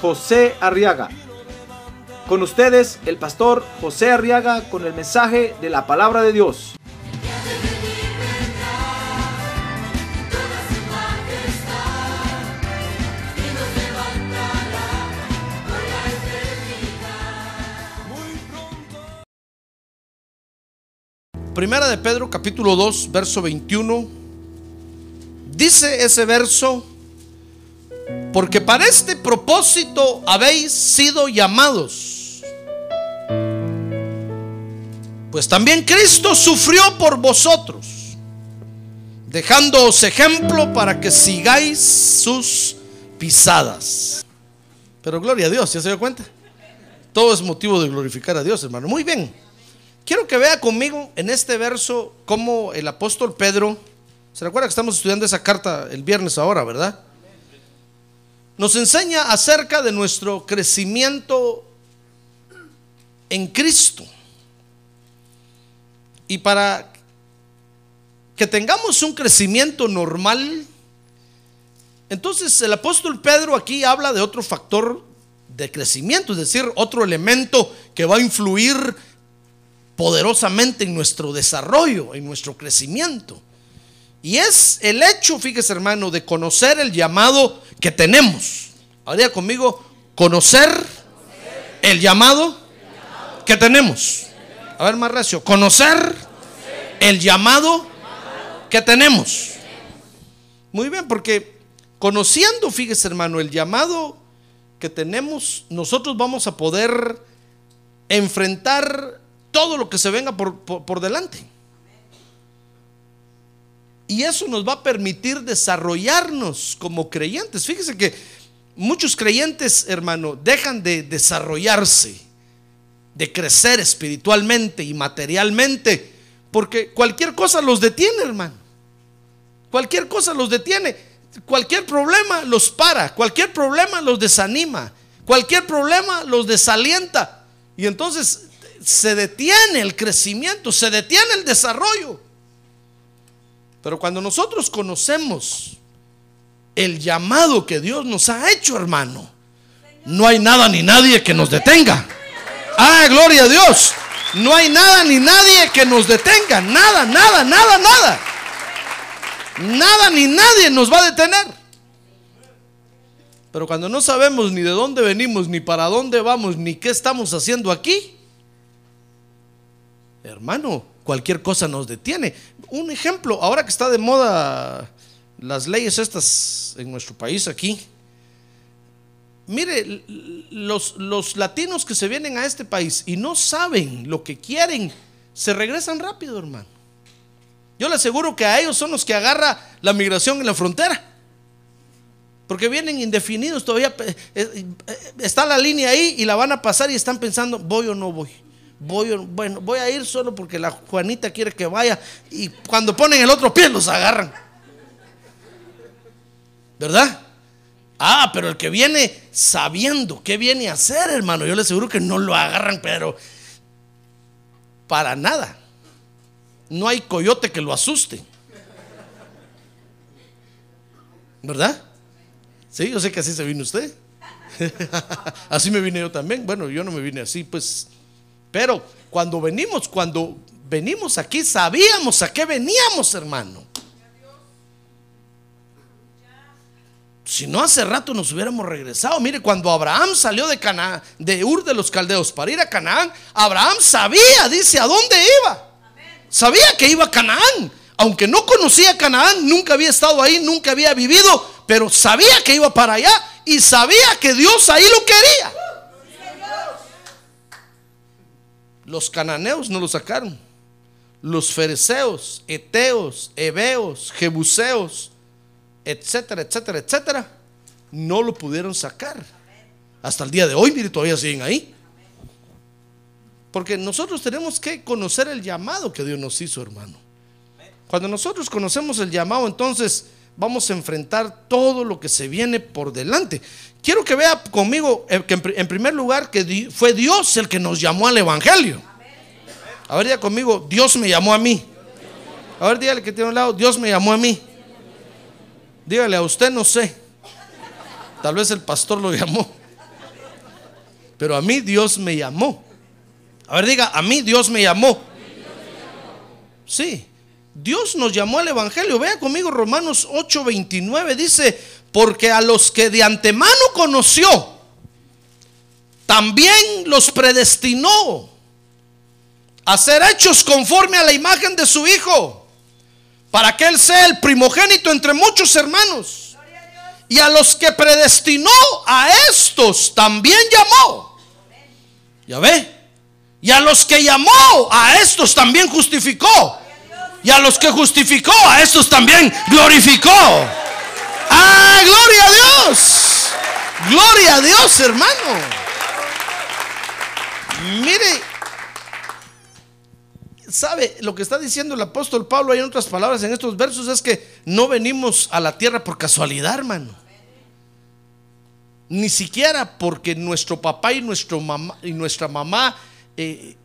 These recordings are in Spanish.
José Arriaga. Con ustedes, el pastor José Arriaga con el mensaje de la palabra de Dios. Primera de Pedro capítulo 2, verso 21. Dice ese verso, porque para este propósito habéis sido llamados. Pues también Cristo sufrió por vosotros, dejándoos ejemplo para que sigáis sus pisadas. Pero gloria a Dios, ¿ya se dio cuenta? Todo es motivo de glorificar a Dios, hermano. Muy bien. Quiero que vea conmigo en este verso cómo el apóstol Pedro, se recuerda que estamos estudiando esa carta el viernes ahora, ¿verdad? Nos enseña acerca de nuestro crecimiento en Cristo. Y para que tengamos un crecimiento normal, entonces el apóstol Pedro aquí habla de otro factor de crecimiento, es decir, otro elemento que va a influir poderosamente en nuestro desarrollo, en nuestro crecimiento. Y es el hecho, fíjese hermano, de conocer el llamado que tenemos. Ahora conmigo, conocer el llamado que tenemos. A ver, más recio, conocer el llamado que tenemos. Muy bien, porque conociendo, fíjese hermano, el llamado que tenemos, nosotros vamos a poder enfrentar todo lo que se venga por, por, por, delante. Y eso nos va a permitir desarrollarnos como creyentes. Fíjese que muchos creyentes, hermano, dejan de desarrollarse, de crecer espiritualmente y materialmente, porque cualquier cosa los detiene, hermano. Cualquier cosa los detiene. Cualquier problema los para, cualquier problema los desanima, cualquier problema los desalienta. Y entonces se detiene el crecimiento, se detiene el desarrollo. Pero cuando nosotros conocemos el llamado que Dios nos ha hecho, hermano, no hay nada ni nadie que nos detenga. Ah, gloria a Dios. No hay nada ni nadie que nos detenga. Nada, nada, nada, nada. Nada ni nadie nos va a detener. Pero cuando no sabemos ni de dónde venimos, ni para dónde vamos, ni qué estamos haciendo aquí, hermano, cualquier cosa nos detiene. Un ejemplo, ahora que está de moda las leyes estas en nuestro país aquí, mire, los, los latinos que se vienen a este país y no saben lo que quieren, se regresan rápido, hermano. Yo le aseguro que a ellos son los que agarra la migración en la frontera. Porque vienen indefinidos todavía. Está la línea ahí y la van a pasar y están pensando, voy o no voy. Voy, bueno, voy a ir solo porque la Juanita quiere que vaya. Y cuando ponen el otro pie los agarran. ¿Verdad? Ah, pero el que viene sabiendo qué viene a hacer, hermano, yo le aseguro que no lo agarran, pero para nada. No hay coyote que lo asuste. ¿Verdad? Sí, yo sé que así se vino usted. así me vine yo también. Bueno, yo no me vine así, pues. Pero cuando venimos, cuando venimos aquí, sabíamos a qué veníamos, hermano. Si no hace rato nos hubiéramos regresado. Mire, cuando Abraham salió de Canaán, de Ur de los Caldeos para ir a Canaán, Abraham sabía, dice, a dónde iba. Sabía que iba a Canaán. Aunque no conocía Canaán, nunca había estado ahí, nunca había vivido, pero sabía que iba para allá y sabía que Dios ahí lo quería. Los cananeos no lo sacaron. Los fereceos, eteos, heveos, jebuseos, etcétera, etcétera, etcétera, no lo pudieron sacar. Hasta el día de hoy, mire, todavía siguen ahí. Porque nosotros tenemos que conocer el llamado que Dios nos hizo, hermano. Cuando nosotros conocemos el llamado, entonces vamos a enfrentar todo lo que se viene por delante. Quiero que vea conmigo eh, que en, primer lugar que fue Dios el que nos llamó al Evangelio. A ver, diga conmigo, Dios me llamó a mí. A ver, dígale que tiene un lado, Dios me llamó a mí. Dígale a usted, no sé. Tal vez el pastor lo llamó. Pero a mí Dios me llamó. A ver, diga, a mí Dios me llamó. Sí, Dios nos llamó al Evangelio. Vea conmigo Romanos 8:29. Dice, porque a los que de antemano conoció, también los predestinó a ser hechos conforme a la imagen de su Hijo, para que Él sea el primogénito entre muchos hermanos. Y a los que predestinó, a estos también llamó. Ya ve. Y a los que llamó, a estos también justificó. Y a los que justificó, a estos también glorificó. ¡Ah, gloria a Dios! Gloria a Dios, hermano. Mire, ¿sabe lo que está diciendo el apóstol Pablo ahí en otras palabras en estos versos? Es que no venimos a la tierra por casualidad, hermano. Ni siquiera porque nuestro papá y, nuestro mamá, y nuestra mamá, eh,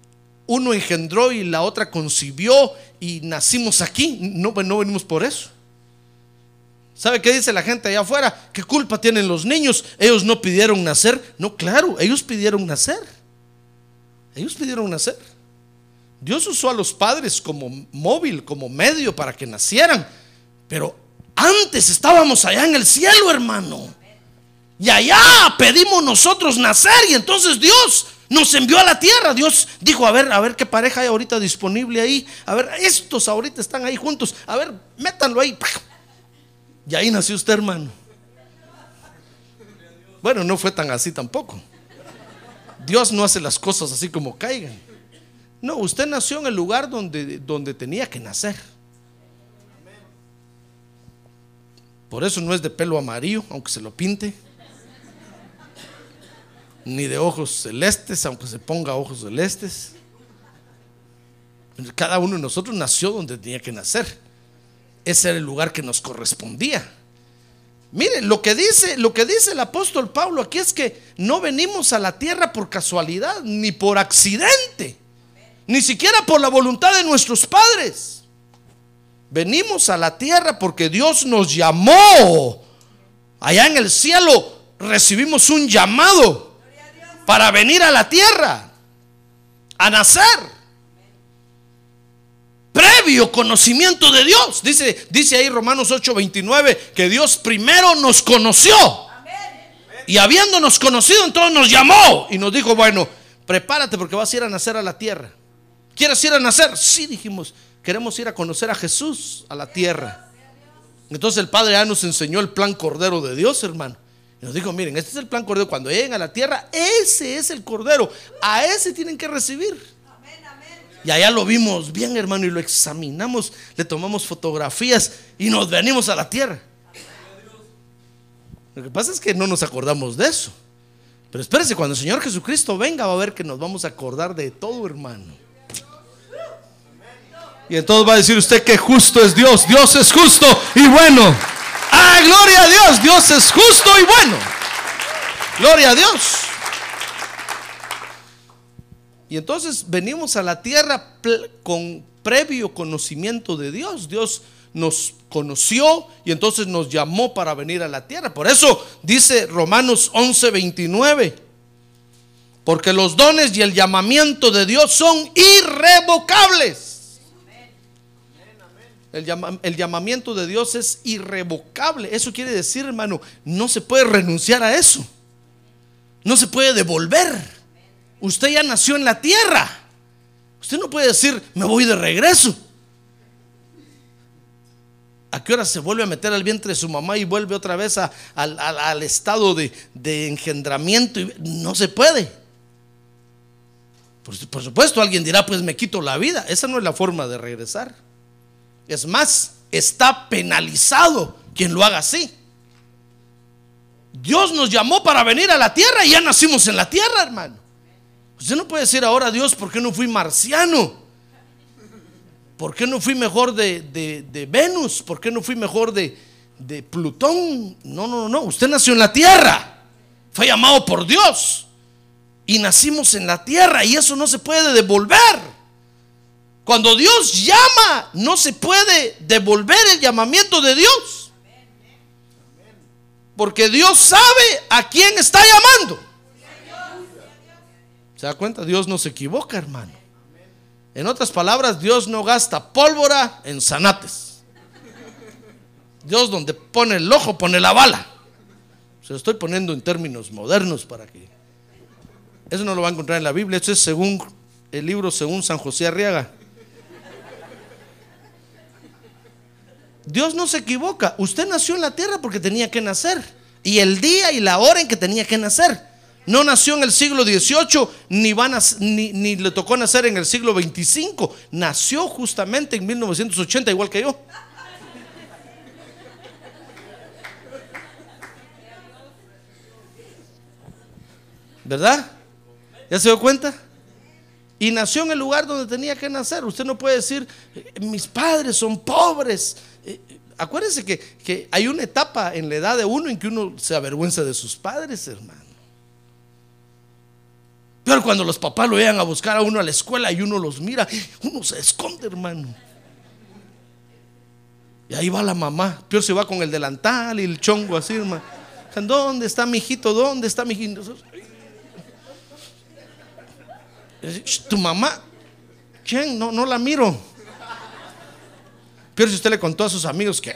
uno engendró y la otra concibió y nacimos aquí. No, no venimos por eso. ¿Sabe qué dice la gente allá afuera? ¿Qué culpa tienen los niños? Ellos no pidieron nacer. No, claro, ellos pidieron nacer. Ellos pidieron nacer. Dios usó a los padres como móvil, como medio para que nacieran. Pero antes estábamos allá en el cielo, hermano. Y allá pedimos nosotros nacer y entonces Dios nos envió a la tierra. Dios dijo, a ver, a ver qué pareja hay ahorita disponible ahí. A ver, estos ahorita están ahí juntos. A ver, métanlo ahí. Y ahí nació usted, hermano. Bueno, no fue tan así tampoco. Dios no hace las cosas así como caigan. No, usted nació en el lugar donde, donde tenía que nacer. Por eso no es de pelo amarillo, aunque se lo pinte. Ni de ojos celestes, aunque se ponga ojos celestes. Cada uno de nosotros nació donde tenía que nacer. Ese era el lugar que nos correspondía. Miren, lo que dice, lo que dice el apóstol Pablo aquí es que no venimos a la tierra por casualidad, ni por accidente, ni siquiera por la voluntad de nuestros padres. Venimos a la tierra porque Dios nos llamó. Allá en el cielo recibimos un llamado para venir a la tierra, a nacer previo conocimiento de Dios. Dice, dice ahí Romanos 8:29 que Dios primero nos conoció. Y habiéndonos conocido, entonces nos llamó y nos dijo, bueno, prepárate porque vas a ir a nacer a la tierra. ¿Quieres ir a nacer? Sí, dijimos, queremos ir a conocer a Jesús a la tierra. Entonces el Padre ya nos enseñó el plan cordero de Dios, hermano. Y nos dijo, miren, este es el plan cordero. Cuando lleguen a la tierra, ese es el cordero. A ese tienen que recibir. Y allá lo vimos bien, hermano, y lo examinamos, le tomamos fotografías y nos venimos a la tierra. Lo que pasa es que no nos acordamos de eso. Pero espérese, cuando el Señor Jesucristo venga, va a ver que nos vamos a acordar de todo, hermano. Y entonces va a decir usted que justo es Dios. Dios es justo y bueno. ¡Ah, gloria a Dios! Dios es justo y bueno. Gloria a Dios. Y entonces venimos a la tierra con previo conocimiento de Dios. Dios nos conoció y entonces nos llamó para venir a la tierra. Por eso dice Romanos 11:29. Porque los dones y el llamamiento de Dios son irrevocables. El, llama, el, llamamiento de Dios es irrevocable. Eso quiere decir, hermano, no se puede renunciar a eso. No se puede devolver. Usted ya nació en la tierra. Usted no puede decir, me voy de regreso. ¿A qué hora se vuelve a meter al vientre de su mamá y vuelve otra vez al, estado de, engendramiento? No se puede. Por supuesto, alguien dirá, pues me quito la vida. Esa no es la forma de regresar. Es más, está penalizado quien lo haga así. Dios nos llamó para venir a la tierra y ya nacimos en la tierra, hermano. Usted no puede decir ahora, Dios, ¿por qué no fui marciano? ¿Por qué no fui mejor de, de- de Venus? ¿Por qué no fui mejor de, de Plutón? No, no, no. Usted nació en la tierra. Fue llamado por Dios. Y nacimos en la tierra y eso no se puede devolver. Cuando Dios llama, no se puede devolver el llamamiento de Dios. Porque Dios sabe a quién está llamando. ¿Se da cuenta? Dios no se equivoca, hermano. En otras palabras, Dios no gasta pólvora en zanates. Dios donde pone el ojo pone la bala. Se lo estoy poniendo en términos modernos para que... Eso no lo va a encontrar en la Biblia. Eso es según el libro según San José Arriaga. Dios no se equivoca. Usted nació en la tierra porque tenía que nacer. Y el día y la hora en que tenía que nacer. No nació en el siglo XVIII, ni, va a ni le tocó nacer en el siglo XXV. Nació justamente en 1980, igual que yo. ¿Verdad? ¿Ya se dio cuenta? Y nació en el lugar donde tenía que nacer. Usted no puede decir, "Eh, mis padres son pobres. Acuérdense que, que hay una etapa en la edad de uno en que uno se avergüenza de sus padres, hermano. Pero cuando los papás lo llegan a buscar a uno a la escuela y uno los mira, uno se esconde, hermano. Y ahí va la mamá. Peor se va con el delantal y el chongo así, hermano. ¿Dónde está mi hijito? ¿Dónde está mi hijito? Tu mamá, ¿quién? No, no la miro. Pero si usted le contó a sus amigos que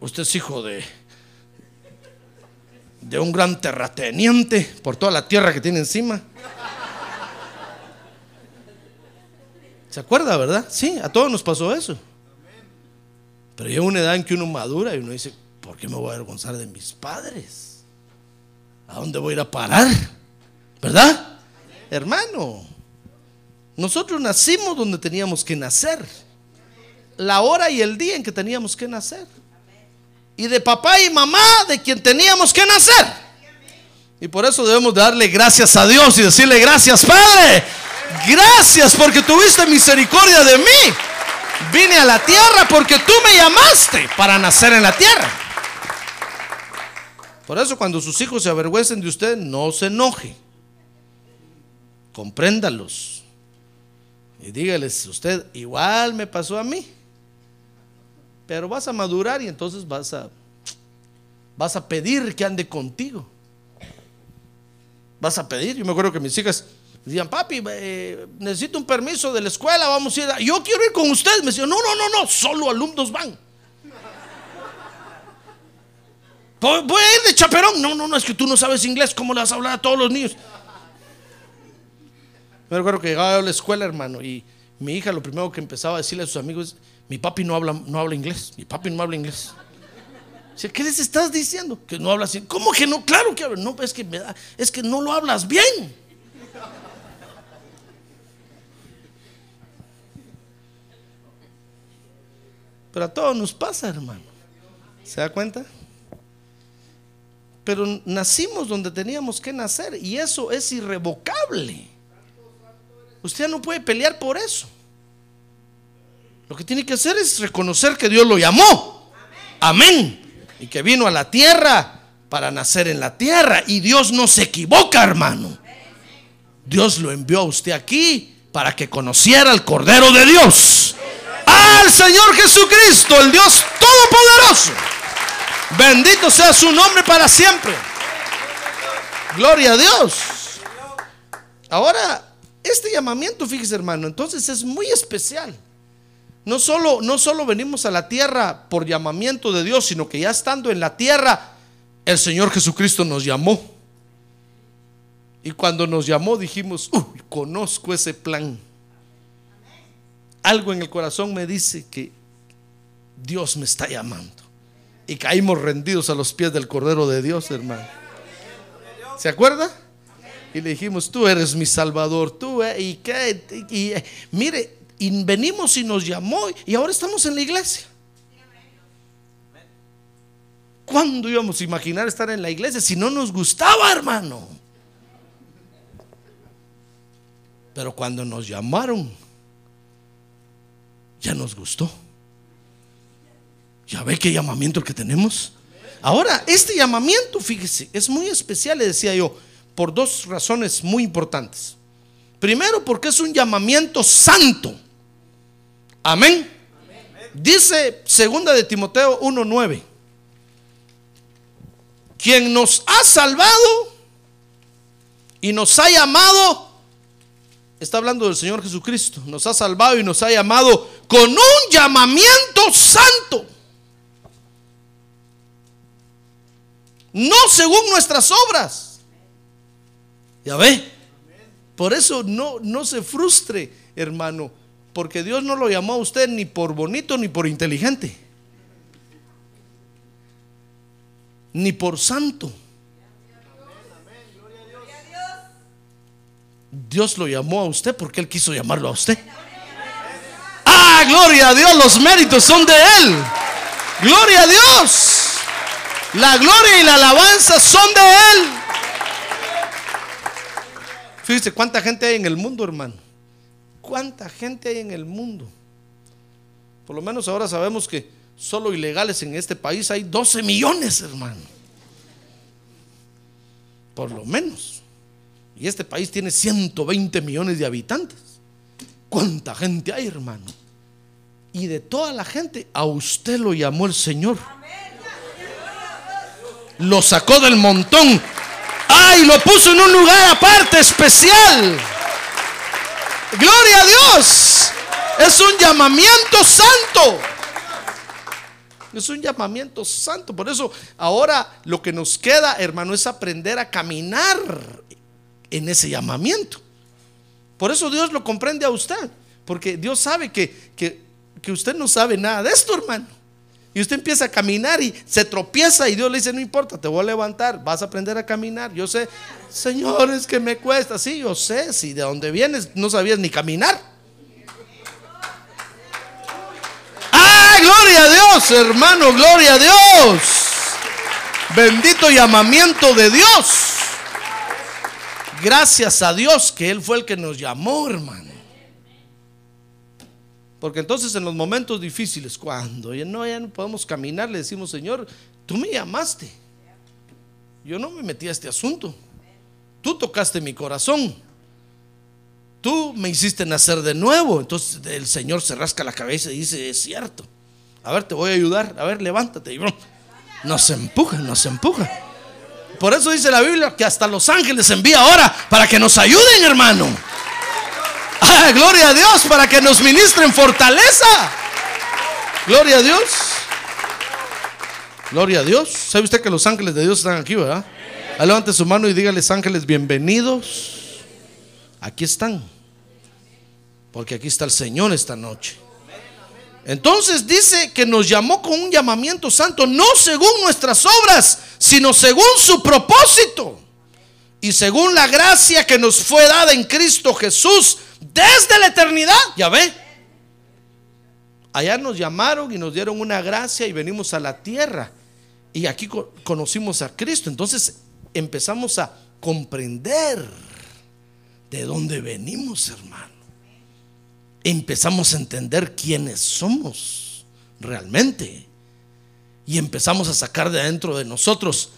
usted es hijo de de un gran terrateniente por toda la tierra que tiene encima. ¿Se acuerda, verdad? Sí, a todos nos pasó eso. Pero llega una edad en que uno madura y uno dice, ¿por qué me voy a avergonzar de mis padres? ¿A dónde voy a ir a parar? ¿Verdad? Hermano, nosotros nacimos donde teníamos que nacer. La hora y el día en que teníamos que nacer. Y de papá y mamá de quien teníamos que nacer. Y por eso debemos de darle gracias a Dios y decirle gracias Padre. Gracias porque tuviste misericordia de mí. Vine a la tierra porque tú me llamaste para nacer en la tierra. Por eso cuando sus hijos se avergüencen de usted, no se enoje. Compréndalos. Y dígales, usted igual me pasó a mí. Pero vas a madurar y entonces vas a vas a pedir que ande contigo. Vas a pedir. Yo me acuerdo que mis hijas decían, papi, eh, necesito un permiso de la escuela, vamos a ir. a-". Yo quiero ir con usted. Me decían, no, no, no, no, solo alumnos van. "Voy- a ir de chaperón. No, no, no, es que tú no sabes inglés. ¿Cómo le vas a hablar a todos los niños? Me recuerdo que llegaba a la escuela, hermano, y mi hija lo primero que empezaba a decirle a sus amigos mi papi no habla, no habla inglés, mi papi no habla inglés. ¿qué les estás diciendo? Que no hablas. ¿Cómo que no? Claro que habla. No, es que me da, es que no lo hablas bien. Pero a todos nos pasa, hermano. ¿Se da cuenta? Pero nacimos donde teníamos que nacer y eso es irrevocable. Usted no puede pelear por eso. Lo que tiene que hacer es reconocer que Dios lo llamó. Amén. Y que vino a la tierra para nacer en la tierra. Y Dios no se equivoca, hermano. Dios lo envió a usted aquí para que conociera al Cordero de Dios. Al Señor Jesucristo, el Dios Todopoderoso. Bendito sea su nombre para siempre. Gloria a Dios. Ahora, este llamamiento, fíjese hermano, entonces es muy especial. No solo, no solo venimos a la tierra por llamamiento de Dios, sino que ya estando en la tierra, el Señor Jesucristo nos llamó. Y cuando nos llamó dijimos, uy, conozco ese plan. Algo en el corazón me dice que Dios me está llamando. Y caímos rendidos a los pies del Cordero de Dios, hermano. ¿Se acuerda? Y le dijimos, tú eres mi Salvador, tú, eh, y qué, y, mire, y venimos y nos llamó, y ahora estamos en la iglesia. ¿Cuándo íbamos a imaginar estar en la iglesia si no nos gustaba, hermano? Pero cuando nos llamaron, ya nos gustó. ¿Ya ve qué llamamiento que tenemos? Ahora, este llamamiento, fíjese, es muy especial, le decía yo, por dos razones muy importantes. Primero, porque es un llamamiento santo. Amén. Dice segunda de Timoteo 1:9. Quien nos ha salvado y nos ha llamado está hablando del Señor Jesucristo, nos ha salvado y nos ha llamado con un llamamiento santo. No según nuestras obras. Ya ve. Por eso no, no se frustre, hermano, porque Dios no lo llamó a usted ni por bonito ni por inteligente, ni por santo. Dios lo llamó a usted porque Él quiso llamarlo a usted. Ah, gloria a Dios, los méritos son de Él. Gloria a Dios. La gloria y la alabanza son de Él. Fíjese cuánta gente hay en el mundo, hermano. ¿Cuánta gente hay en el mundo? Por lo menos ahora sabemos que solo ilegales en este país hay 12 millones, hermano. Por lo menos. Y este país tiene 120 millones de habitantes. ¿Cuánta gente hay, hermano? Y de toda la gente, a usted lo llamó el Señor. Lo sacó del montón Ay, lo puso en un lugar aparte, especial. Gloria a Dios. Es un llamamiento santo. Es un llamamiento santo. Por eso ahora lo que nos queda, hermano, es aprender a caminar en ese llamamiento. Por eso Dios lo comprende a usted. Porque Dios sabe que, que, que usted no sabe nada de esto, hermano. Y usted empieza a caminar y se tropieza y Dios le dice, no importa, te voy a levantar, vas a aprender a caminar. Yo sé, Señor, es que me cuesta. Sí, yo sé, si de dónde vienes no sabías ni caminar. ¡Ah, gloria a Dios, hermano! ¡Gloria a Dios! Bendito llamamiento de Dios. Gracias a Dios que Él fue el que nos llamó, hermano. Porque entonces en los momentos difíciles, cuando ya no, ya no podemos caminar, le decimos, Señor, tú me llamaste. Yo no me metí a este asunto. Tú tocaste mi corazón. Tú me hiciste nacer de nuevo. Entonces el Señor se rasca la cabeza y dice, es cierto. A ver, te voy a ayudar. A ver, levántate. Y nos empuja, nos empuja. Por eso dice la Biblia que hasta los ángeles envía ahora para que nos ayuden, hermano. Ah, gloria a Dios para que nos ministren fortaleza. Gloria a Dios. Gloria a Dios. ¿Sabe usted que los ángeles de Dios están aquí, verdad? Levante su mano y dígales ángeles bienvenidos. Aquí están. Porque aquí está el Señor esta noche. Entonces dice que nos llamó con un llamamiento santo, no según nuestras obras, sino según su propósito. Y según la gracia que nos fue dada en Cristo Jesús desde la eternidad, ya ve. Allá nos llamaron y nos dieron una gracia y venimos a la tierra. Y aquí conocimos a Cristo. Entonces empezamos a comprender de dónde venimos, hermano. Empezamos a entender quiénes somos realmente. Y empezamos a sacar de adentro de nosotros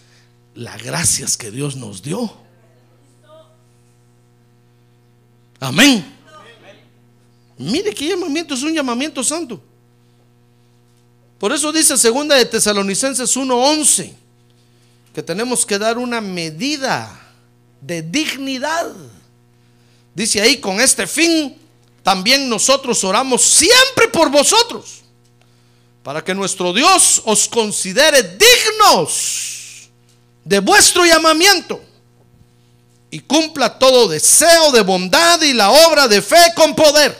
las gracias que Dios nos dio. Amén. Mire qué llamamiento, es un llamamiento santo. Por eso dice segunda de Tesalonicenses 1:11 que tenemos que dar una medida de dignidad. Dice ahí, con este fin también nosotros oramos siempre por vosotros, para que nuestro Dios os considere dignos de vuestro llamamiento y cumpla todo deseo de bondad y la obra de fe con poder.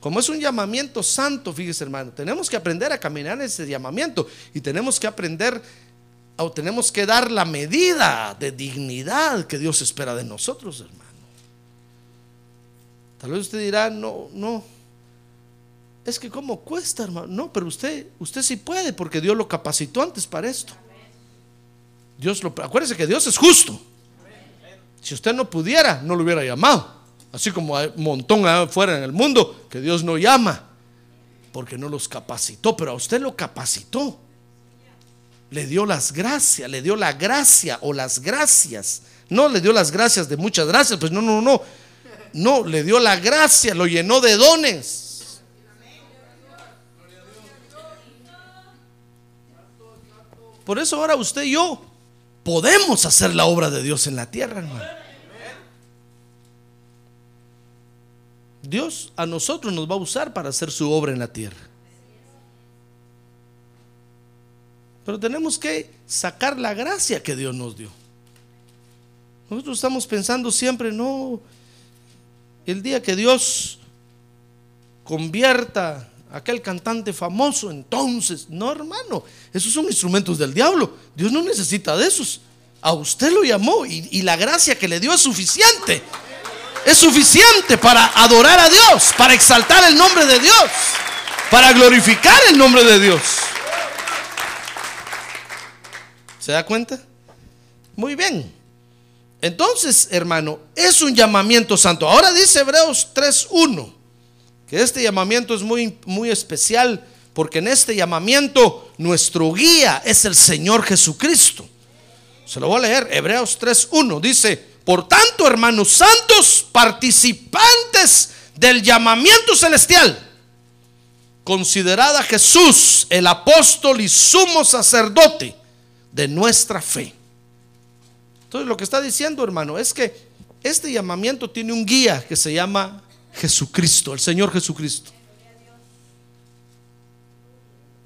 Como es un llamamiento santo, fíjese hermano, tenemos que aprender a caminar en ese llamamiento y tenemos que aprender o tenemos que dar la medida de dignidad que Dios espera de nosotros, hermano. Tal vez usted dirá, no, no, Es que cómo cuesta, hermano. No, pero usted, usted sí puede porque Dios lo capacitó antes para esto. Dios lo, acuérdese que Dios es justo. Si usted no pudiera, no lo hubiera llamado. Así como hay un montón afuera en el mundo que Dios no llama porque no los capacitó, pero a usted lo capacitó. Le dio las gracias, le dio la gracia o las gracias. No le dio las gracias de muchas gracias, pues no, no, no. No, le dio la gracia, lo llenó de dones. Por eso ahora usted y yo podemos hacer la obra de Dios en la tierra, hermano. Dios a nosotros nos va a usar para hacer su obra en la tierra. Pero tenemos que sacar la gracia que Dios nos dio. Nosotros estamos pensando siempre, no, el día que Dios convierta aquel cantante famoso, entonces, no hermano, esos son instrumentos del diablo. Dios no necesita de esos. A usted lo llamó y, y la gracia que le dio es suficiente es suficiente para adorar a Dios, para exaltar el nombre de Dios, para glorificar el nombre de Dios. ¿Se da cuenta? Muy bien. Entonces, hermano, es un llamamiento santo. Ahora dice Hebreos 3.1 que este llamamiento es muy, muy especial porque en este llamamiento nuestro guía es el Señor Jesucristo. Se lo voy a leer. Hebreos 3.1 dice, por tanto, hermanos santos, participantes del llamamiento celestial, considerad a Jesús el apóstol y sumo sacerdote de nuestra fe. Entonces, lo que está diciendo, hermano, es que este llamamiento tiene un guía que se llama Jesucristo, el Señor Jesucristo.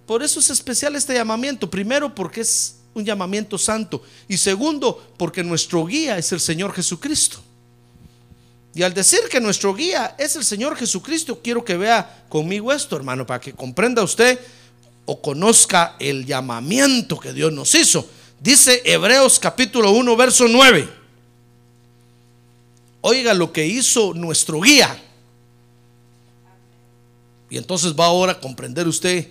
Por eso es especial este llamamiento. Primero, porque es un llamamiento santo. Y segundo, porque nuestro guía es el Señor Jesucristo. Y al decir que nuestro guía es el Señor Jesucristo, quiero que vea conmigo esto, hermano, para que comprenda usted o conozca el llamamiento que Dios nos hizo. Dice Hebreos capítulo 1, verso 9. Oiga lo que hizo nuestro guía. Y entonces va ahora a comprender usted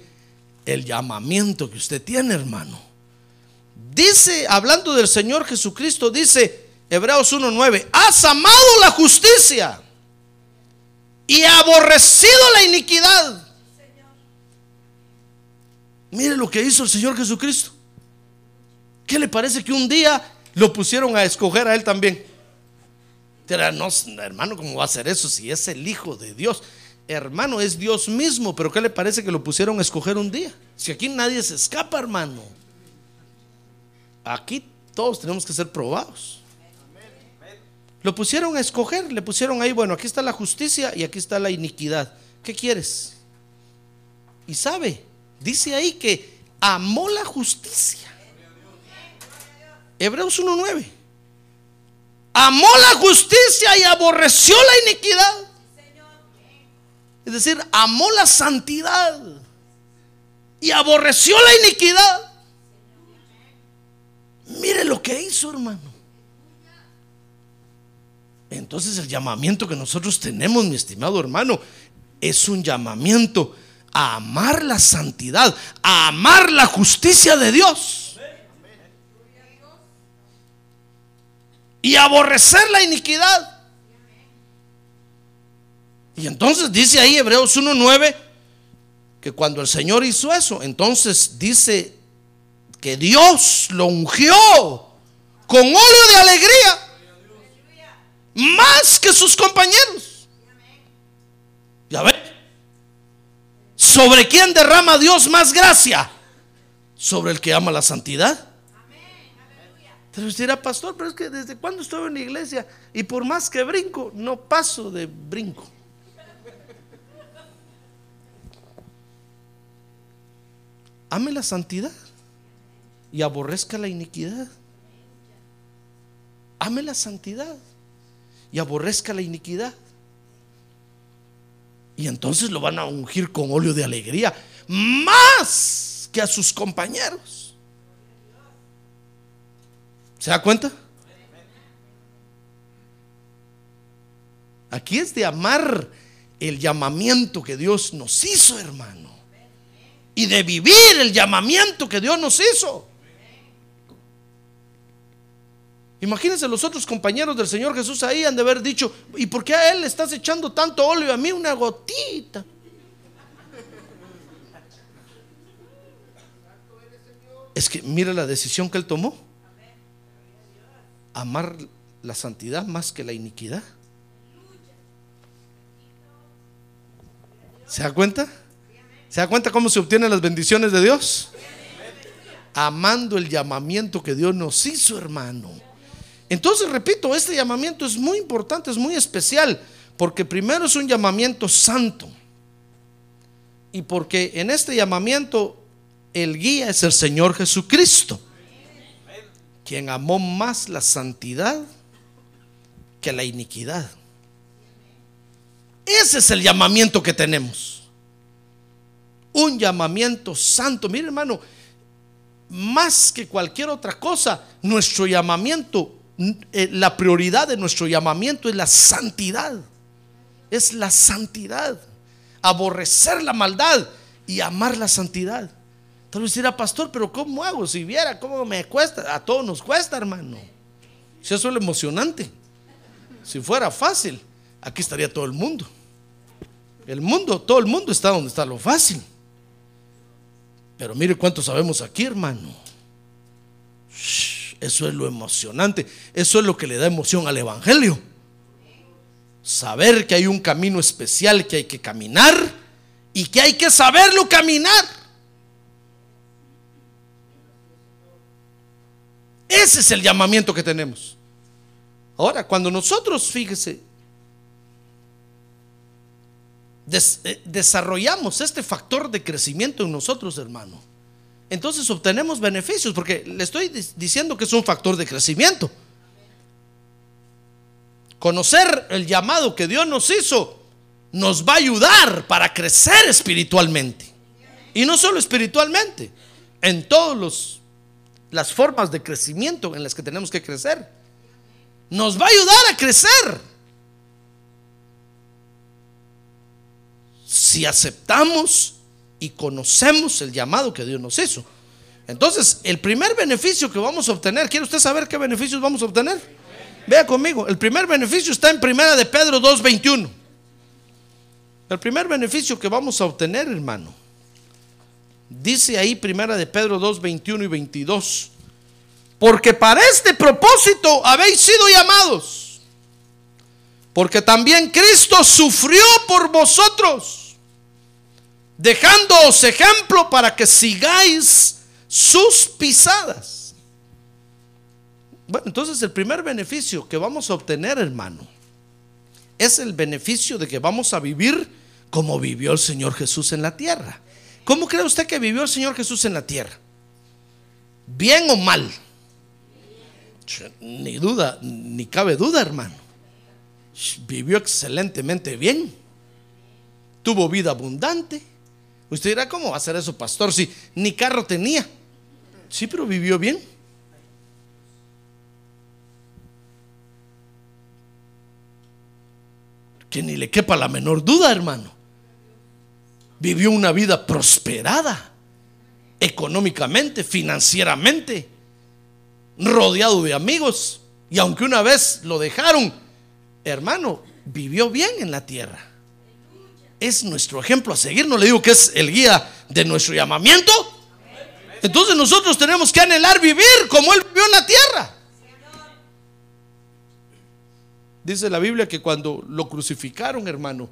el llamamiento que usted tiene, hermano. Dice, hablando del Señor Jesucristo, dice Hebreos 1.9, has amado la justicia y aborrecido la iniquidad. Mire lo que hizo el Señor Jesucristo. ¿Qué le parece que un día lo pusieron a escoger a él también? no, hermano, ¿cómo va a ser eso si es el Hijo de Dios? Hermano, es Dios mismo, pero ¿qué le parece que lo pusieron a escoger un día? Si aquí nadie se escapa, hermano. Aquí todos tenemos que ser probados. Lo pusieron a escoger, le pusieron ahí, bueno, aquí está la justicia y aquí está la iniquidad. ¿Qué quieres? Y sabe, dice ahí que amó la justicia. Hebreos 1.9. Amó la justicia y aborreció la iniquidad. Es decir, amó la santidad y aborreció la iniquidad. Mire lo que hizo, hermano. Entonces el llamamiento que nosotros tenemos, mi estimado hermano, es un llamamiento a amar la santidad, a amar la justicia de Dios. Y aborrecer la iniquidad. Y entonces dice ahí Hebreos 1.9 que cuando el Señor hizo eso, entonces dice que Dios lo ungió con óleo de alegría más que sus compañeros. Ya ve. ¿Sobre quién derrama Dios más gracia? Sobre el que ama la santidad. Pero dirá, pastor, pero es que desde cuando estoy en la iglesia y por más que brinco, no paso de brinco. Ame la santidad y aborrezca la iniquidad. Ame la santidad y aborrezca la iniquidad. Y entonces lo van a ungir con óleo de alegría, más que a sus compañeros. ¿Se da cuenta? Aquí es de amar el llamamiento que Dios nos hizo, hermano. Y de vivir el llamamiento que Dios nos hizo. Imagínense los otros compañeros del Señor Jesús ahí han de haber dicho, ¿y por qué a él le estás echando tanto óleo a mí una gotita? Es que mira la decisión que él tomó. Amar la santidad más que la iniquidad. ¿Se da cuenta? ¿Se da cuenta cómo se obtienen las bendiciones de Dios? Amando el llamamiento que Dios nos hizo, hermano. Entonces, repito, este llamamiento es muy importante, es muy especial, porque primero es un llamamiento santo. Y porque en este llamamiento el guía es el Señor Jesucristo, quien amó más la santidad que la iniquidad. Ese es el llamamiento que tenemos. Un llamamiento santo. Mire hermano, más que cualquier otra cosa, nuestro llamamiento eh, la prioridad de nuestro llamamiento es la santidad. Es la santidad. Aborrecer la maldad y amar la santidad. Tal vez dirá, pastor, pero ¿cómo hago? Si viera cómo me cuesta, a todos nos cuesta, hermano. Si eso es lo emocionante. Si fuera fácil, aquí estaría todo el mundo. El mundo, todo el mundo está donde está lo fácil. Pero mire cuánto sabemos aquí, hermano. Eso es lo emocionante. Eso es lo que le da emoción al Evangelio. Saber que hay un camino especial que hay que caminar y que hay que saberlo caminar. Ese es el llamamiento que tenemos. Ahora, cuando nosotros, fíjese, eh, desarrollamos este factor de crecimiento en nosotros, hermano, entonces obtenemos beneficios, porque le estoy diciendo que es un factor de crecimiento. Conocer el llamado que Dios nos hizo nos va a ayudar para crecer espiritualmente. Y no solo espiritualmente, en todas las formas de crecimiento en las que tenemos que crecer. Nos va a ayudar a crecer. Si aceptamos y conocemos el llamado que Dios nos hizo. Entonces, el primer beneficio que vamos a obtener, ¿quiere usted saber qué beneficios vamos a obtener? Vea conmigo, el primer beneficio está en Primera de Pedro 2:21. El primer beneficio que vamos a obtener, hermano, dice ahí Primera de Pedro 2:21 y 22, porque para este propósito habéis sido llamados, porque también Cristo sufrió por vosotros dejándoos ejemplo para que sigáis sus pisadas. Bueno, entonces el primer beneficio que vamos a obtener, hermano, es el beneficio de que vamos a vivir como vivió el Señor Jesús en la tierra. ¿Cómo cree usted que vivió el Señor Jesús en la tierra? ¿Bien o mal? Ni duda, ni cabe duda, hermano. Vivió excelentemente bien. Tuvo vida abundante Usted dirá, ¿cómo va a ser eso, pastor? Si ni carro tenía. Sí, pero vivió bien. Que ni le quepa la menor duda, hermano. Vivió una vida prosperada, económicamente, financieramente, rodeado de amigos. Y aunque una vez lo dejaron, hermano, vivió bien en la tierra es nuestro ejemplo a seguir. No le digo que es el guía de nuestro llamamiento. Entonces nosotros tenemos que anhelar vivir como Él vivió en la tierra. Dice la Biblia que cuando lo crucificaron, hermano,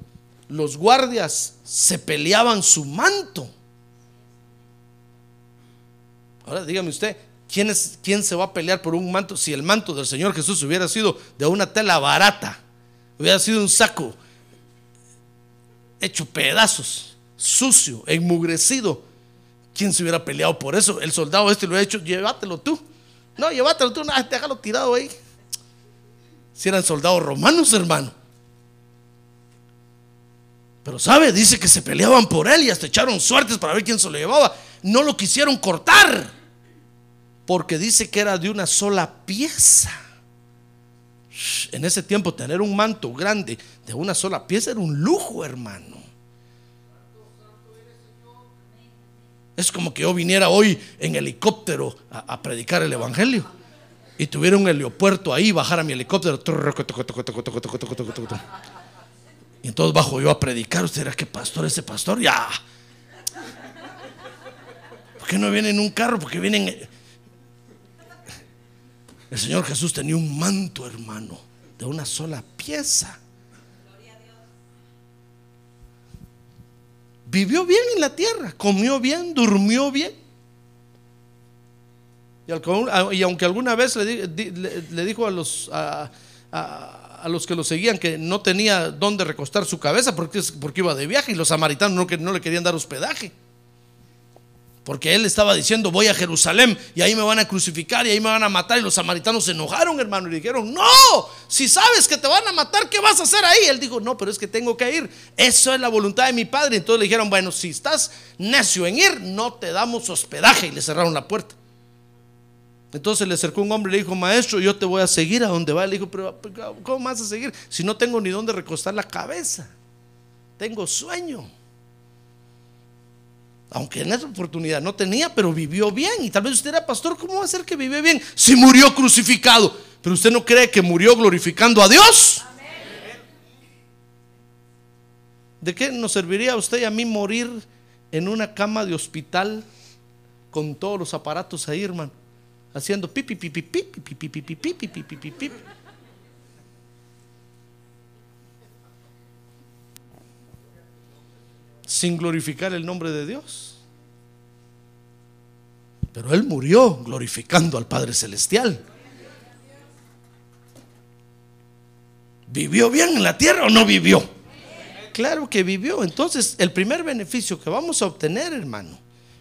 los guardias se peleaban su manto. Ahora dígame usted, ¿quién, es, ¿quién se va a pelear por un manto si el manto del Señor Jesús hubiera sido de una tela barata? Hubiera sido un saco hecho pedazos, sucio, enmugrecido. ¿Quién se hubiera peleado por eso? El soldado este lo ha hecho, llévatelo tú. No, llévatelo tú, no, déjalo tirado ahí. Si eran soldados romanos, hermano. Pero sabe, dice que se peleaban por él y hasta echaron suertes para ver quién se lo llevaba. No lo quisieron cortar. Porque dice que era de una sola pieza. En ese tiempo tener un manto grande de una sola pieza era un lujo, hermano. Es como que yo viniera hoy en helicóptero a, predicar el evangelio y tuviera un heliopuerto ahí, bajara mi helicóptero. Y entonces bajo yo a predicar. ¿Usted era qué pastor ese pastor? Ya. ¿Por qué no viene en un carro? Porque vienen. El Señor Jesús tenía un manto, hermano, de una sola pieza. Vivió bien en la tierra, comió bien, durmió bien. Y, aunque alguna vez le, le- dijo a los, a, los que lo seguían que no tenía dónde recostar su cabeza porque, porque iba de viaje y los samaritanos no le querían dar hospedaje. Porque él estaba diciendo, voy a Jerusalén y ahí me van a crucificar y ahí me van a matar. Y los samaritanos se enojaron, hermano, y dijeron, no, si sabes que te van a matar, ¿qué vas a hacer ahí? Él dijo, no, pero es que tengo que ir. Eso es la voluntad de mi padre. Entonces le dijeron, bueno, si estás necio en ir, no te damos hospedaje. Y le cerraron la puerta. Entonces le acercó un hombre y le dijo, maestro, yo te voy a seguir a donde va. Le dijo, pero ¿cómo vas a seguir si no tengo ni dónde recostar la cabeza? Tengo sueño. Aunque en esa oportunidad no tenía, pero vivió bien. Y tal vez usted era pastor, ¿cómo va a ser que vivió bien si murió crucificado? Pero usted no cree que murió glorificando a Dios. ¿De qué nos serviría a usted y a mí morir en una cama de hospital con todos los aparatos ahí, hermano? Haciendo pipi, pipi, pipi, pipi, pipi, pipi, pipi, pipi, pipi. Sin glorificar el nombre de Dios. Pero él murió glorificando al Padre Celestial. ¿Vivió bien en la tierra o no vivió? Claro que vivió. Entonces, el primer beneficio que vamos a obtener, hermano,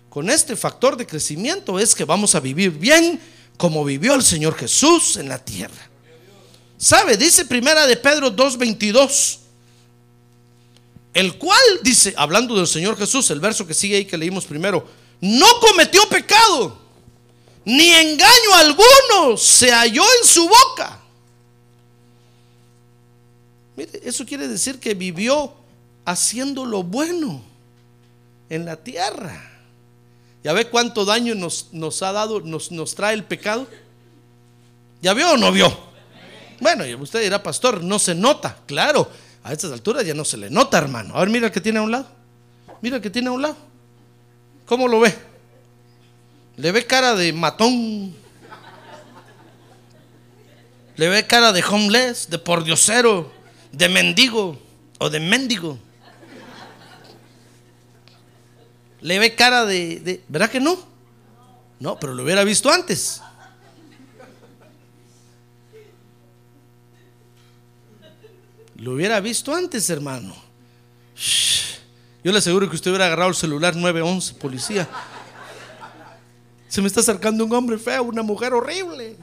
con este factor de crecimiento es que vamos a vivir bien como vivió el Señor Jesús en la tierra. ¿Sabe? Dice primera de Pedro 2.22. El cual dice, hablando del Señor Jesús, el verso que sigue ahí que leímos primero, no cometió pecado, ni engaño alguno se halló en su boca. Mire, eso quiere decir que vivió haciendo lo bueno en la tierra. ¿Ya ve cuánto daño nos, nos ha dado, nos, nos trae el pecado? ¿Ya vio o no vio? Bueno, usted dirá, pastor, no se nota. Claro, a estas alturas ya no se le nota, hermano. A ver, mira el que tiene a un lado. Mira el que tiene a un lado. ¿Cómo lo ve? Le ve cara de matón. Le ve cara de homeless, de pordiosero, de mendigo o de mendigo. Le ve cara de, de- ¿Verdad que no? No, pero lo hubiera visto antes. Lo hubiera visto antes, hermano. Yo le aseguro que usted hubiera agarrado el celular 911, policía. Se me está acercando un hombre feo, una mujer horrible.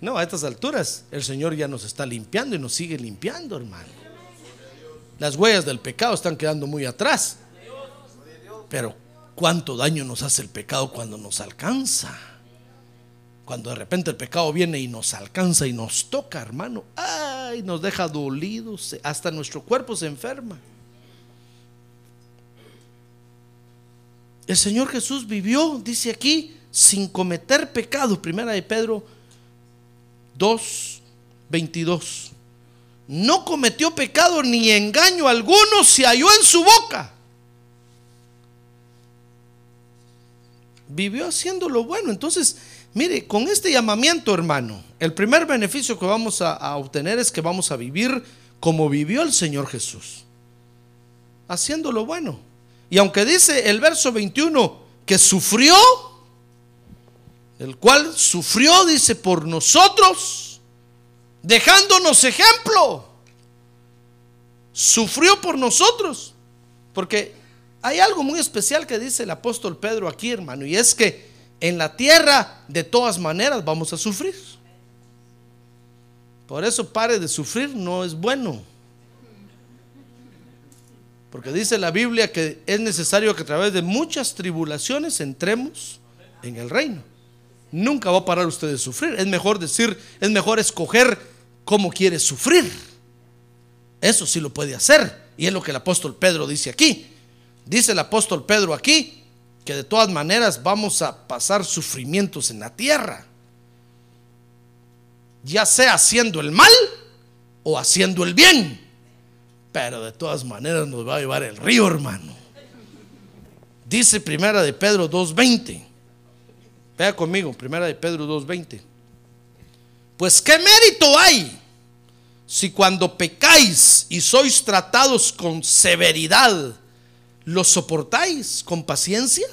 No, a estas alturas el Señor ya nos está limpiando y nos sigue limpiando, hermano. Las huellas del pecado están quedando muy atrás. Pero cuánto daño nos hace el pecado cuando nos alcanza. Cuando de repente el pecado viene y nos alcanza y nos toca, hermano. Ay, nos deja dolidos. Hasta nuestro cuerpo se enferma. El Señor Jesús vivió, dice aquí, sin cometer pecado. Primera de Pedro 2, 22. No cometió pecado ni engaño alguno se halló en su boca. Vivió haciendo lo bueno. Entonces, mire, con este llamamiento, hermano, el primer beneficio que vamos a, obtener es que vamos a vivir como vivió el Señor Jesús. Haciendo lo bueno. Y aunque dice el verso 21 que sufrió, el cual sufrió, dice, por nosotros, dejándonos ejemplo. Sufrió por nosotros. Porque hay algo muy especial que dice el apóstol Pedro aquí, hermano, y es que en la tierra de todas maneras vamos a sufrir. Por eso pare de sufrir, no es bueno. Porque dice la Biblia que es necesario que a través de muchas tribulaciones entremos en el reino. Nunca va a parar usted de sufrir. Es mejor decir, es mejor escoger cómo quiere sufrir. Eso sí lo puede hacer. Y es lo que el apóstol Pedro dice aquí. Dice el apóstol Pedro aquí que de todas maneras vamos a pasar sufrimientos en la tierra. Ya sea haciendo el mal o haciendo el bien. Pero de todas maneras nos va a llevar el río, hermano. Dice primera de Pedro 2.20. Vea conmigo, primera de Pedro 2.20. Pues qué mérito hay si cuando pecáis y sois tratados con severidad, lo soportáis con paciencia.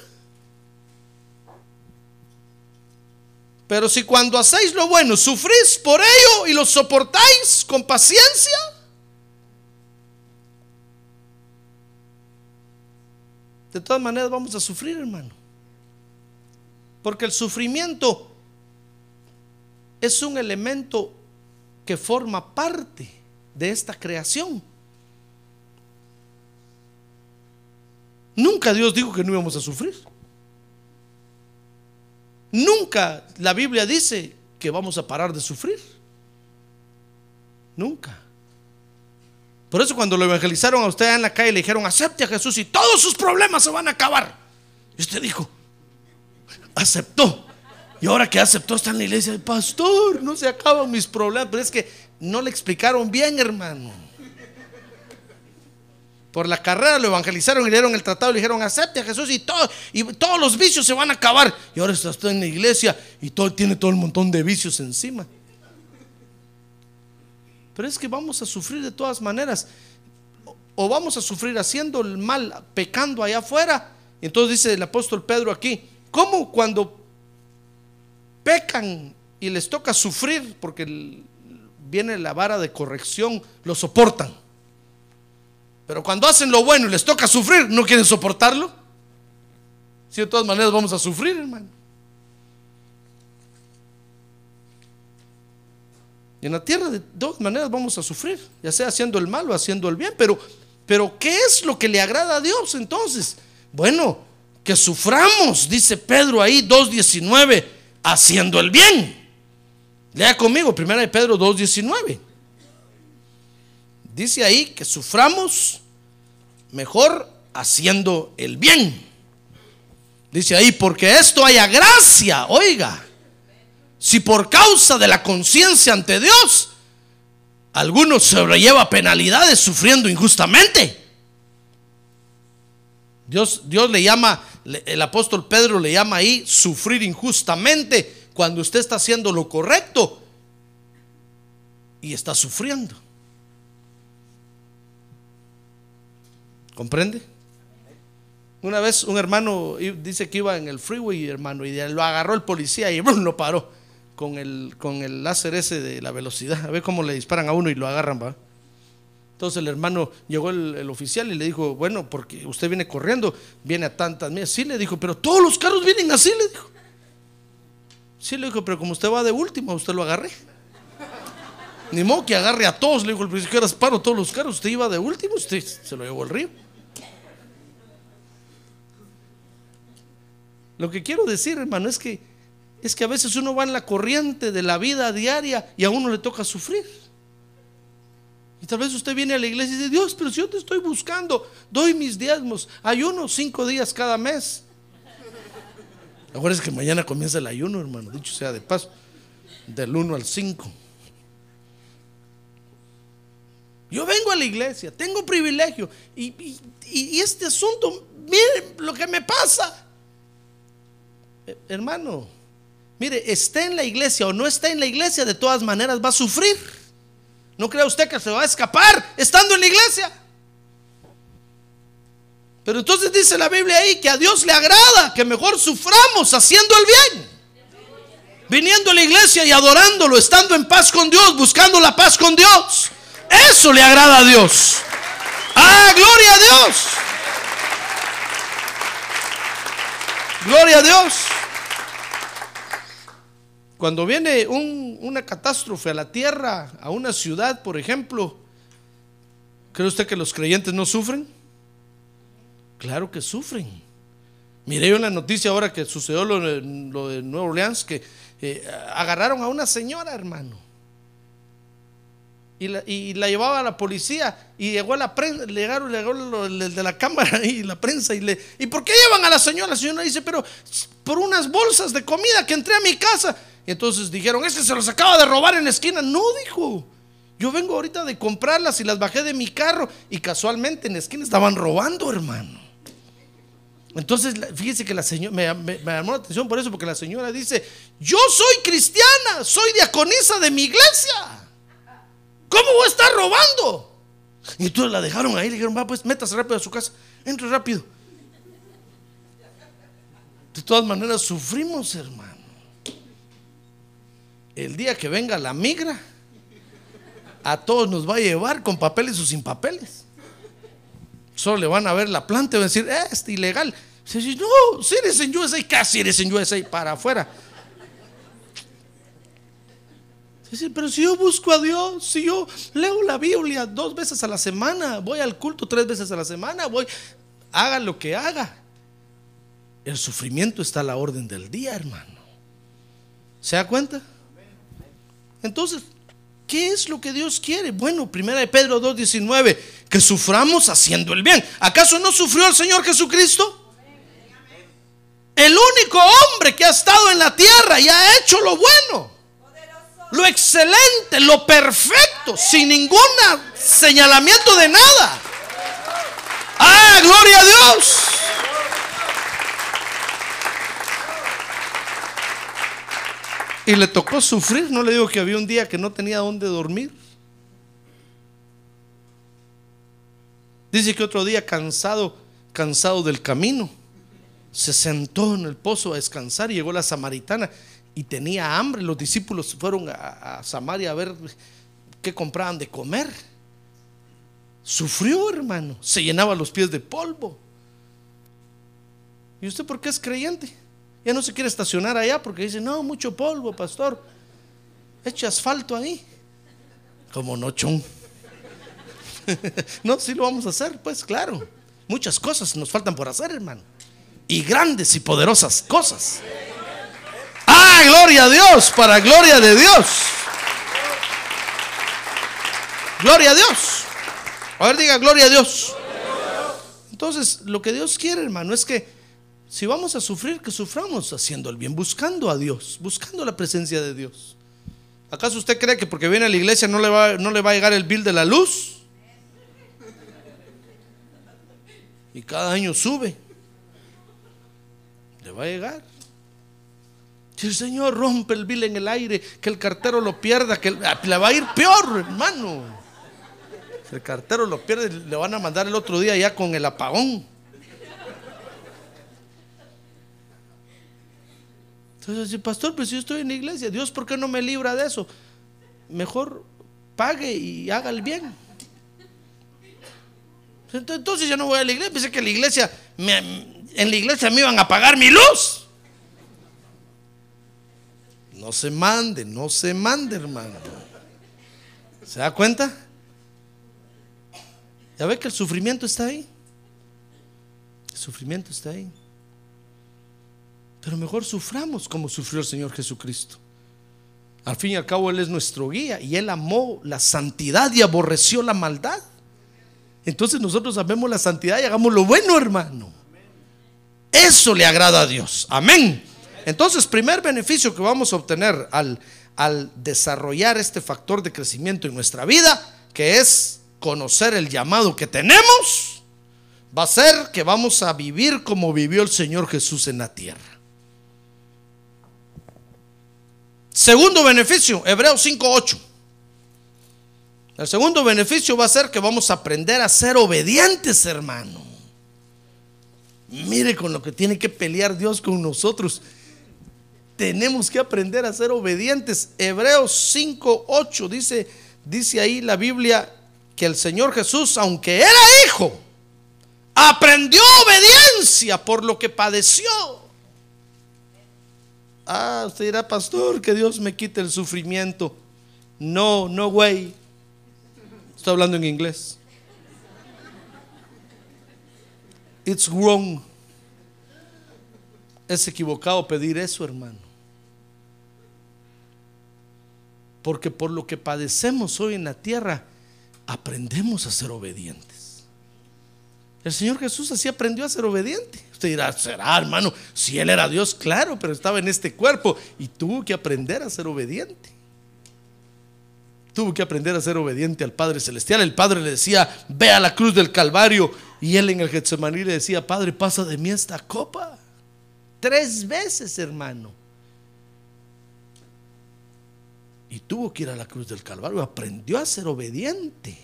Pero si cuando hacéis lo bueno, sufrís por ello y lo soportáis con paciencia, de todas maneras vamos a sufrir, hermano. Porque el sufrimiento es un elemento que forma parte de esta creación. Nunca Dios dijo que no íbamos a sufrir. Nunca la Biblia dice que vamos a parar de sufrir. Nunca. Por eso cuando lo evangelizaron a usted en la calle le dijeron, acepte a Jesús y todos sus problemas se van a acabar. Y usted dijo, aceptó. Y ahora que aceptó está en la iglesia, pastor, no se acaban mis problemas. Pero es que no le explicaron bien, hermano. Por la carrera lo evangelizaron y le dieron el tratado y le dijeron, acepte a Jesús y, todo, y todos los vicios se van a acabar. Y ahora está en la iglesia y todo, tiene todo el montón de vicios encima. Pero es que vamos a sufrir de todas maneras. O vamos a sufrir haciendo el mal, pecando allá afuera. Entonces dice el apóstol Pedro aquí, ¿cómo cuando pecan y les toca sufrir porque viene la vara de corrección, lo soportan? Pero cuando hacen lo bueno y les toca sufrir, ¿no quieren soportarlo? Si de todas maneras vamos a sufrir, hermano. en la tierra de todas maneras vamos a sufrir, ya sea haciendo el mal o haciendo el bien. Pero, pero ¿qué es lo que le agrada a Dios entonces? Bueno, que suframos, dice Pedro ahí 2.19, haciendo el bien. Lea conmigo, primera de Pedro 2.19. Dice ahí que suframos mejor haciendo el bien. Dice ahí, porque esto haya gracia, oiga si por causa de la conciencia ante Dios, alguno sobrelleva penalidades sufriendo injustamente. Dios, Dios le llama, el apóstol Pedro le llama ahí sufrir injustamente cuando usted está haciendo lo correcto y está sufriendo. ¿Comprende? Una vez un hermano dice que iba en el freeway, hermano, y lo agarró el policía y lo paró con el, con el láser ese de la velocidad. A ver cómo le disparan a uno y lo agarran, va. Entonces el hermano llegó el, oficial y le dijo, bueno, porque usted viene corriendo, viene a tantas millas. Sí, le dijo, pero todos los carros vienen así, le dijo. Sí, le dijo, pero como usted va de último, usted lo agarré. Ni modo que agarre a todos, le dijo el policía, paro todos los carros, usted iba de último, usted se lo llevó al río. Lo que quiero decir, hermano, es que es que a veces uno va en la corriente de la vida diaria y a uno le toca sufrir. Y tal vez usted viene a la iglesia y dice, Dios, pero si yo te estoy buscando, doy mis diezmos, ayuno cinco días cada mes. Ahora es que mañana comienza el ayuno, hermano, dicho sea de paso, del 1 al 5. Yo vengo a la iglesia, tengo privilegio y, y este asunto, miren lo que me pasa. Hermano, Mire, esté en la iglesia o no esté en la iglesia, de todas maneras va a sufrir. ¿No cree usted que se va a escapar estando en la iglesia? Pero entonces dice la Biblia ahí que a Dios le agrada que mejor suframos haciendo el bien. Viniendo a la iglesia y adorándolo, estando en paz con Dios, buscando la paz con Dios. Eso le agrada a Dios. Ah, gloria a Dios. Gloria a Dios. Cuando viene una catástrofe a la tierra, a una ciudad, por ejemplo, ¿cree usted que los creyentes no sufren? Claro que sufren. Miré en la noticia ahora que sucedió lo de Nueva Orleans, que eh, agarraron a una señora, hermano. Y la, y la llevaba a la policía y llegó la prensa, llegaron, llegó el de la cámara y la prensa y le, ¿y por qué llevan a la señora? La señora dice, pero por unas bolsas de comida que entré a mi casa. Y entonces dijeron, es que se los acaba de robar en la esquina. No, dijo, yo vengo ahorita de comprarlas y las bajé de mi carro y casualmente en la esquina estaban robando, hermano. Entonces, fíjese que la señora, me, me- me llamó la atención por eso, porque la señora dice, yo soy cristiana, soy diaconisa de mi iglesia. ¿Cómo voy a estar robando? Y entonces la dejaron ahí, le dijeron, va pues, métase rápido a su casa, entre rápido. De todas maneras, sufrimos, hermano. El día que venga la migra, a todos nos va a llevar con papeles o sin papeles. Solo le van a ver la planta y van a decir, eh, es ilegal. Se dice, no, si eres en USA, casi eres en USA, para afuera. Dice, pero si yo busco a Dios, si yo leo la Biblia dos veces a la semana, voy al culto tres veces a la semana, voy, haga lo que haga. El sufrimiento está a la orden del día, hermano. ¿Se da cuenta? Entonces, ¿qué es lo que Dios quiere? Bueno, primera de Pedro 2.19, que suframos haciendo el bien. ¿Acaso no sufrió el Señor Jesucristo? El único hombre que ha estado en la tierra y ha hecho lo bueno lo excelente, lo perfecto, sin ningún señalamiento de nada. ¡Ah, gloria a Dios! Y le tocó sufrir, no le digo que había un día que no tenía dónde dormir. Dice que otro día cansado, cansado del camino, se sentó en el pozo a descansar y llegó la samaritana y tenía hambre. Los discípulos fueron a, Samaria a ver qué compraban de comer. Sufrió, hermano. Se llenaba los pies de polvo. ¿Y usted por qué es creyente? Ya no se quiere estacionar allá porque dice, no, mucho polvo, pastor. Eche asfalto ahí. Como no, chon. no, sí lo vamos a hacer, pues claro. Muchas cosas nos faltan por hacer, hermano. Y grandes y poderosas cosas. Ah, gloria a Dios, para gloria de Dios. Gloria a Dios. A ver, diga, gloria a Dios. Entonces, lo que Dios quiere, hermano, es que si vamos a sufrir, que suframos haciendo el bien, buscando a Dios, buscando la presencia de Dios. ¿Acaso usted cree que porque viene a la iglesia no le va, no le va a llegar el bill de la luz? Y cada año sube. Le va a llegar. Si el Señor rompe el bill en el aire, que el cartero lo pierda, que le va a ir peor, hermano. Si el cartero lo pierde, le van a mandar el otro día ya con el apagón. Entonces, pastor, pues yo estoy en la iglesia, Dios, ¿por qué no me libra de eso? Mejor pague y haga el bien. Entonces ya no voy a la iglesia, pensé que la iglesia, en la iglesia me iban a pagar mi luz. No se mande, no se mande, hermano. ¿Se da cuenta? Ya ve que el sufrimiento está ahí. El sufrimiento está ahí. Pero mejor suframos como sufrió el Señor Jesucristo. Al fin y al cabo Él es nuestro guía y Él amó la santidad y aborreció la maldad. Entonces nosotros amemos la santidad y hagamos lo bueno, hermano. Eso le agrada a Dios. Amén. Entonces, primer beneficio que vamos a obtener al, al desarrollar este factor de crecimiento en nuestra vida, que es conocer el llamado que tenemos, va a ser que vamos a vivir como vivió el Señor Jesús en la tierra. Segundo beneficio, Hebreos 5.8. El segundo beneficio va a ser que vamos a aprender a ser obedientes, hermano. Mire con lo que tiene que pelear Dios con nosotros. Tenemos que aprender a ser obedientes. Hebreos 5:8 dice dice ahí la Biblia que el Señor Jesús, aunque era hijo, aprendió obediencia por lo que padeció. Ah, usted dirá, pastor, que Dios me quite el sufrimiento. No, no, güey. Estoy hablando en inglés. It's wrong. Es equivocado pedir eso, hermano. Porque por lo que padecemos hoy en la tierra, aprendemos a ser obedientes. El Señor Jesús así aprendió a ser obediente. Usted dirá, será hermano, si Él era Dios, claro, pero estaba en este cuerpo y tuvo que aprender a ser obediente. Tuvo que aprender a ser obediente al Padre Celestial. El Padre le decía, ve a la cruz del Calvario. Y él en el Getsemaní le decía, Padre, pasa de mí esta copa. Tres veces, hermano. Y tuvo que ir a la cruz del Calvario. Aprendió a ser obediente.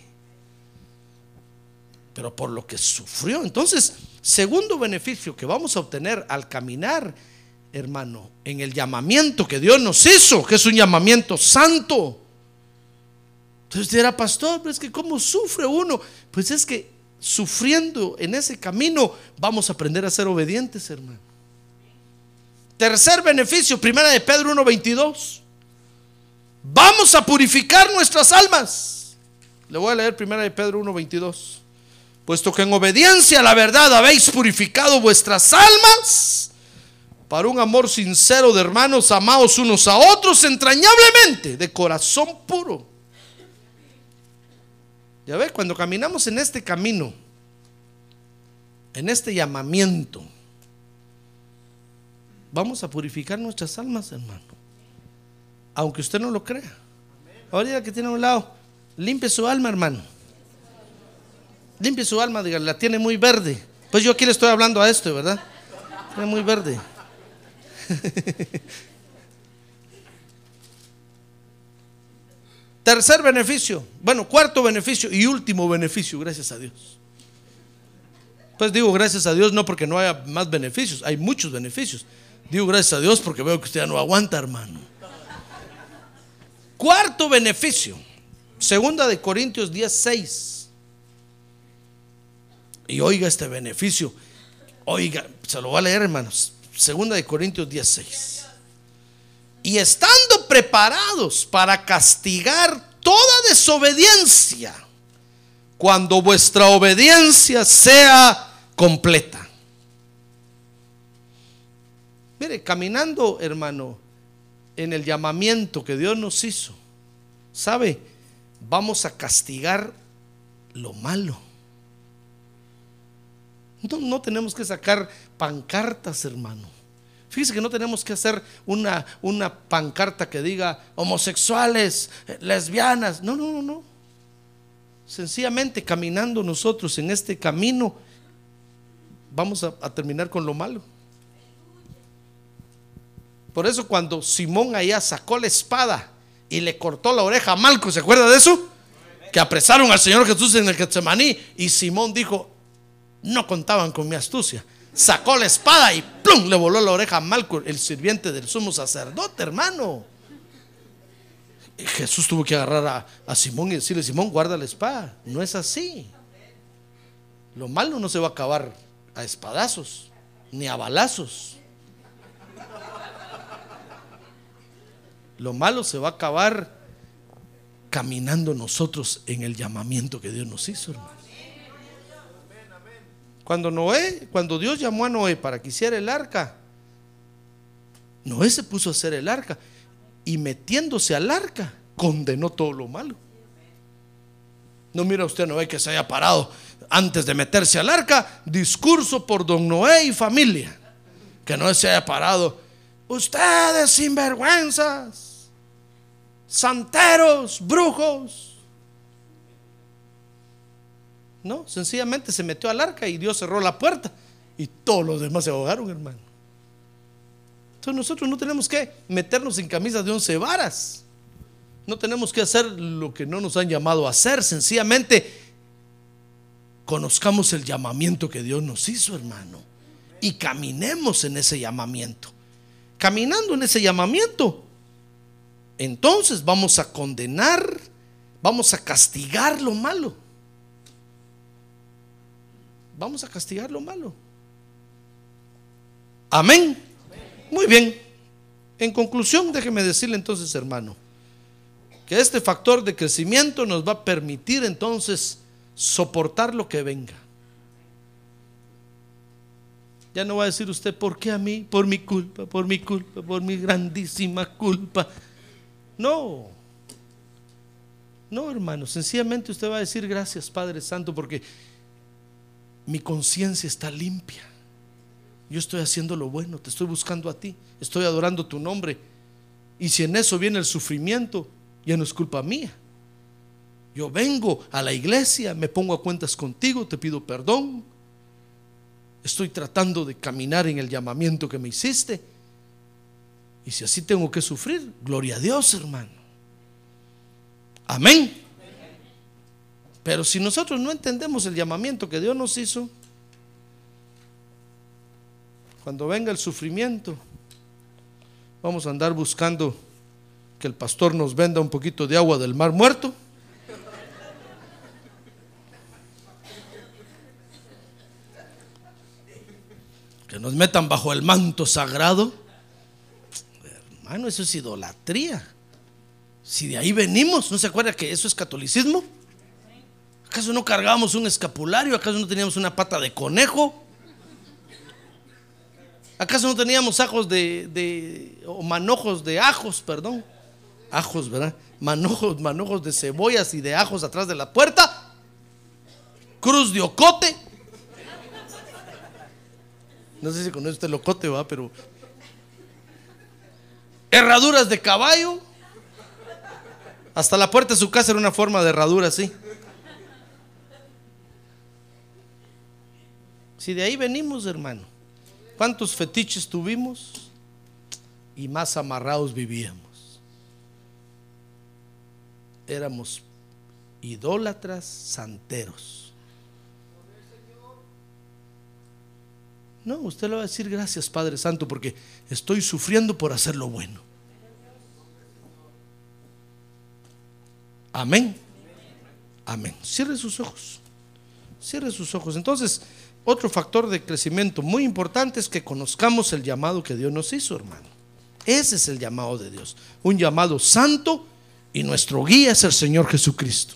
Pero por lo que sufrió. Entonces, segundo beneficio que vamos a obtener al caminar, hermano, en el llamamiento que Dios nos hizo, que es un llamamiento santo. Entonces dirá, pastor, pero es que cómo sufre uno. Pues es que sufriendo en ese camino vamos a aprender a ser obedientes, hermano. Tercer beneficio, primera de Pedro 1.22. Vamos a purificar nuestras almas. Le voy a leer primera de Pedro 1.22. Puesto que en obediencia a la verdad habéis purificado vuestras almas para un amor sincero de hermanos amados unos a otros entrañablemente, de corazón puro ya ve, cuando caminamos en este camino, en este llamamiento, vamos a purificar nuestras almas, hermano. Aunque usted no lo crea. Ahorita que tiene a un lado, limpie su alma, hermano. Limpie su alma, diga, la tiene muy verde. Pues yo aquí le estoy hablando a esto, ¿verdad? Tiene muy verde. Tercer beneficio, bueno, cuarto beneficio y último beneficio, gracias a Dios. Pues digo gracias a Dios no porque no haya más beneficios, hay muchos beneficios. Digo gracias a Dios porque veo que usted ya no aguanta, hermano. Cuarto beneficio, segunda de Corintios 10, Y oiga este beneficio, oiga, se lo voy a leer, hermanos. Segunda de Corintios 10, y estando preparados para castigar toda desobediencia cuando vuestra obediencia sea completa. Mire, caminando, hermano, en el llamamiento que Dios nos hizo, ¿sabe? Vamos a castigar lo malo. No, no tenemos que sacar pancartas, hermano Fíjese que no tenemos que hacer una, una pancarta que diga homosexuales, eh, lesbianas. No, no, no, no. Sencillamente caminando nosotros en este camino, vamos a, terminar con lo malo. Por eso cuando Simón allá sacó la espada y le cortó la oreja a Malco, ¿se acuerda de eso? Que apresaron al Señor Jesús en el Getsemaní y Simón dijo, no contaban con mi astucia sacó la espada y ¡plum! le voló la oreja a Malco, el sirviente del sumo sacerdote, hermano. Jesús tuvo que agarrar a, Simón y decirle, Simón, guarda la espada. No es así. Lo malo no se va a acabar a espadazos, ni a balazos. Lo malo se va a acabar caminando nosotros en el llamamiento que Dios nos hizo, hermano. Cuando Noé, cuando Dios llamó a Noé para que hiciera el arca, Noé se puso a hacer el arca y metiéndose al arca condenó todo lo malo. No mira usted Noé que se haya parado antes de meterse al arca, discurso por don Noé y familia. Que no se haya parado. Ustedes sinvergüenzas, santeros, brujos, no, sencillamente se metió al arca y Dios cerró la puerta y todos los demás se ahogaron, hermano. Entonces nosotros no tenemos que meternos en camisas de once varas. No tenemos que hacer lo que no nos han llamado a hacer. Sencillamente conozcamos el llamamiento que Dios nos hizo, hermano. Y caminemos en ese llamamiento. Caminando en ese llamamiento, entonces vamos a condenar, vamos a castigar lo malo vamos a castigar lo malo. Amén. Muy bien. En conclusión, déjeme decirle entonces, hermano, que este factor de crecimiento nos va a permitir entonces soportar lo que venga. Ya no va a decir usted, ¿por qué a mí? Por mi culpa, por mi culpa, por mi grandísima culpa. No. No, hermano, sencillamente usted va a decir gracias, Padre Santo, porque mi conciencia está limpia. Yo estoy haciendo lo bueno, te estoy buscando a ti, estoy adorando tu nombre. Y si en eso viene el sufrimiento, ya no es culpa mía. Yo vengo a la iglesia, me pongo a cuentas contigo, te pido perdón. Estoy tratando de caminar en el llamamiento que me hiciste. Y si así tengo que sufrir, gloria a Dios, hermano. Amén. Pero si nosotros no entendemos el llamamiento que Dios nos hizo, cuando venga el sufrimiento, vamos a andar buscando que el pastor nos venda un poquito de agua del mar muerto. Que nos metan bajo el manto sagrado. Hermano, eso es idolatría. Si de ahí venimos, ¿no se acuerda que eso es catolicismo? ¿Acaso no cargábamos un escapulario? ¿Acaso no teníamos una pata de conejo? ¿Acaso no teníamos ajos de, o manojos de ajos, perdón? Ajos, ¿verdad? Manojos, manojos de cebollas y de ajos atrás de la puerta. Cruz de ocote. No sé si conoce usted el ocote, va, pero. Herraduras de caballo. Hasta la puerta de su casa era una forma de herradura así. Si de ahí venimos, hermano, ¿cuántos fetiches tuvimos? Y más amarrados vivíamos. Éramos idólatras santeros. No, usted le va a decir gracias, Padre Santo, porque estoy sufriendo por hacer lo bueno. Amén. Amén. Cierre sus ojos. Cierre sus ojos. Entonces, otro factor de crecimiento muy importante es que conozcamos el llamado que Dios nos hizo, hermano. Ese es el llamado de Dios. Un llamado santo y nuestro guía es el Señor Jesucristo.